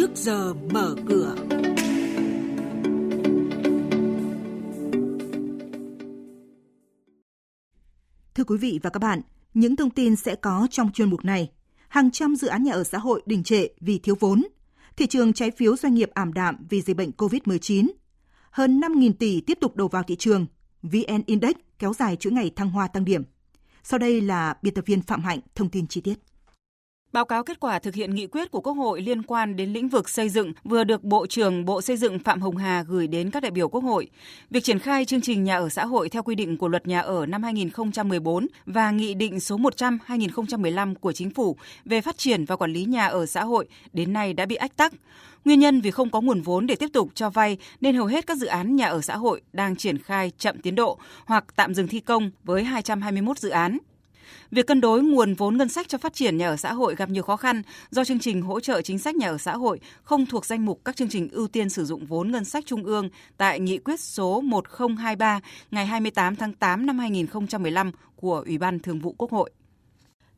trước giờ mở cửa. Thưa quý vị và các bạn, những thông tin sẽ có trong chuyên mục này. Hàng trăm dự án nhà ở xã hội đình trệ vì thiếu vốn. Thị trường trái phiếu doanh nghiệp ảm đạm vì dịch bệnh COVID-19. Hơn 5.000 tỷ tiếp tục đổ vào thị trường. VN Index kéo dài chuỗi ngày thăng hoa tăng điểm. Sau đây là biên tập viên Phạm Hạnh thông tin chi tiết. Báo cáo kết quả thực hiện nghị quyết của Quốc hội liên quan đến lĩnh vực xây dựng vừa được Bộ trưởng Bộ Xây dựng Phạm Hồng Hà gửi đến các đại biểu Quốc hội. Việc triển khai chương trình nhà ở xã hội theo quy định của Luật Nhà ở năm 2014 và Nghị định số 100-2015 của Chính phủ về phát triển và quản lý nhà ở xã hội đến nay đã bị ách tắc. Nguyên nhân vì không có nguồn vốn để tiếp tục cho vay nên hầu hết các dự án nhà ở xã hội đang triển khai chậm tiến độ hoặc tạm dừng thi công với 221 dự án. Việc cân đối nguồn vốn ngân sách cho phát triển nhà ở xã hội gặp nhiều khó khăn do chương trình hỗ trợ chính sách nhà ở xã hội không thuộc danh mục các chương trình ưu tiên sử dụng vốn ngân sách trung ương tại nghị quyết số 1023 ngày 28 tháng 8 năm 2015 của Ủy ban Thường vụ Quốc hội.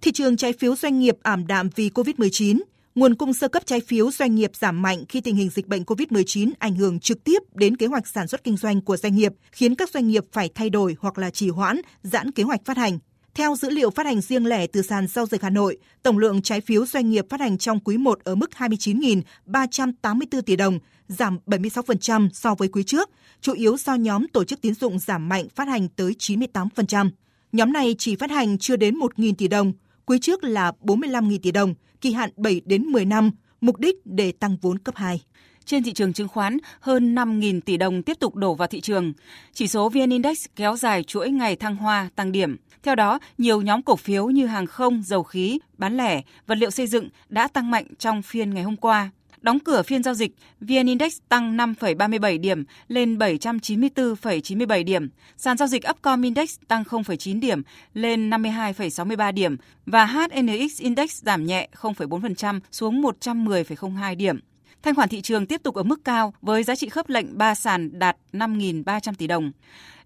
Thị trường trái phiếu doanh nghiệp ảm đạm vì COVID-19, nguồn cung sơ cấp trái phiếu doanh nghiệp giảm mạnh khi tình hình dịch bệnh COVID-19 ảnh hưởng trực tiếp đến kế hoạch sản xuất kinh doanh của doanh nghiệp, khiến các doanh nghiệp phải thay đổi hoặc là trì hoãn, giãn kế hoạch phát hành. Theo dữ liệu phát hành riêng lẻ từ sàn giao dịch Hà Nội, tổng lượng trái phiếu doanh nghiệp phát hành trong quý 1 ở mức 29.384 tỷ đồng, giảm 76% so với quý trước, chủ yếu do nhóm tổ chức tín dụng giảm mạnh phát hành tới 98%. Nhóm này chỉ phát hành chưa đến 1.000 tỷ đồng, quý trước là 45.000 tỷ đồng, kỳ hạn 7 đến 10 năm, mục đích để tăng vốn cấp 2. Trên thị trường chứng khoán, hơn 5.000 tỷ đồng tiếp tục đổ vào thị trường. Chỉ số VN Index kéo dài chuỗi ngày thăng hoa, tăng điểm. Theo đó, nhiều nhóm cổ phiếu như hàng không, dầu khí, bán lẻ, vật liệu xây dựng đã tăng mạnh trong phiên ngày hôm qua. Đóng cửa phiên giao dịch, VN Index tăng 5,37 điểm lên 794,97 điểm. Sàn giao dịch Upcom Index tăng 0,9 điểm lên 52,63 điểm và HNX Index giảm nhẹ 0,4% xuống 110,02 điểm. Thanh khoản thị trường tiếp tục ở mức cao với giá trị khớp lệnh 3 sàn đạt 5.300 tỷ đồng.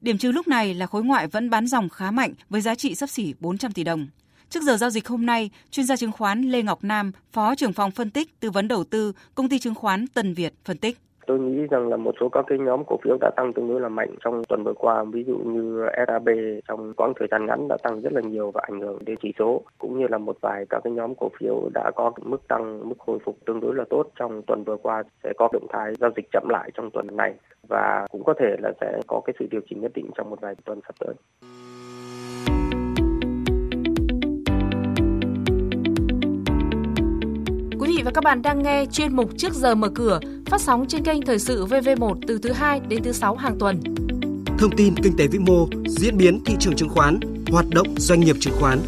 Điểm trừ lúc này là khối ngoại vẫn bán dòng khá mạnh với giá trị sấp xỉ 400 tỷ đồng. Trước giờ giao dịch hôm nay, chuyên gia chứng khoán Lê Ngọc Nam, Phó trưởng phòng phân tích tư vấn đầu tư, công ty chứng khoán Tân Việt phân tích. Tôi nghĩ rằng là một số các cái nhóm cổ phiếu đã tăng tương đối là mạnh trong tuần vừa qua, ví dụ như SAB trong quãng thời gian ngắn đã tăng rất là nhiều và ảnh hưởng đến chỉ số, cũng như là một vài các cái nhóm cổ phiếu đã có mức tăng, mức hồi phục tương đối là tốt trong tuần vừa qua sẽ có động thái giao dịch chậm lại trong tuần này và cũng có thể là sẽ có cái sự điều chỉnh nhất định trong một vài tuần sắp tới. Quý vị và các bạn đang nghe chuyên mục Trước giờ mở cửa phát sóng trên kênh Thời sự VV1 từ thứ 2 đến thứ 6 hàng tuần. Thông tin kinh tế vĩ mô, diễn biến thị trường chứng khoán, hoạt động doanh nghiệp chứng khoán.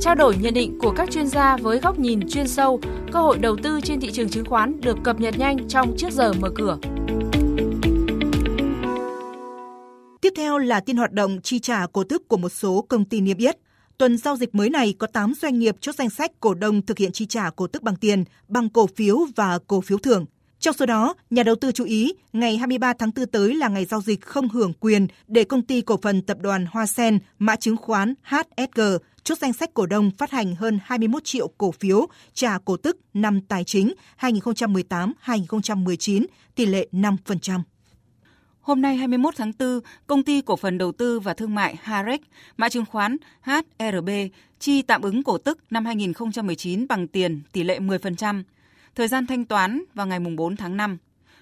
Trao đổi nhận định của các chuyên gia với góc nhìn chuyên sâu, cơ hội đầu tư trên thị trường chứng khoán được cập nhật nhanh trong Trước giờ mở cửa. Tiếp theo là tin hoạt động chi trả cổ tức của một số công ty niêm yết. Tuần giao dịch mới này có 8 doanh nghiệp chốt danh sách cổ đông thực hiện chi trả cổ tức bằng tiền, bằng cổ phiếu và cổ phiếu thưởng. Trong số đó, nhà đầu tư chú ý, ngày 23 tháng 4 tới là ngày giao dịch không hưởng quyền để công ty cổ phần tập đoàn Hoa Sen, mã chứng khoán HSG, chốt danh sách cổ đông phát hành hơn 21 triệu cổ phiếu trả cổ tức năm tài chính 2018-2019, tỷ lệ 5%. Hôm nay 21 tháng 4, công ty cổ phần đầu tư và thương mại HAREX mã chứng khoán HRB, chi tạm ứng cổ tức năm 2019 bằng tiền tỷ lệ 10%. Thời gian thanh toán vào ngày 4 tháng 5.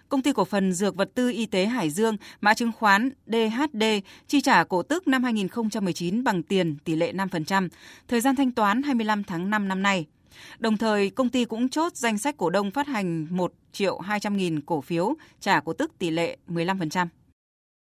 Công ty cổ phần Dược vật tư y tế Hải Dương, mã chứng khoán DHD, chi trả cổ tức năm 2019 bằng tiền tỷ lệ 5%. Thời gian thanh toán 25 tháng 5 năm nay. Đồng thời, công ty cũng chốt danh sách cổ đông phát hành 1 triệu 200 nghìn cổ phiếu trả cổ tức tỷ lệ 15%.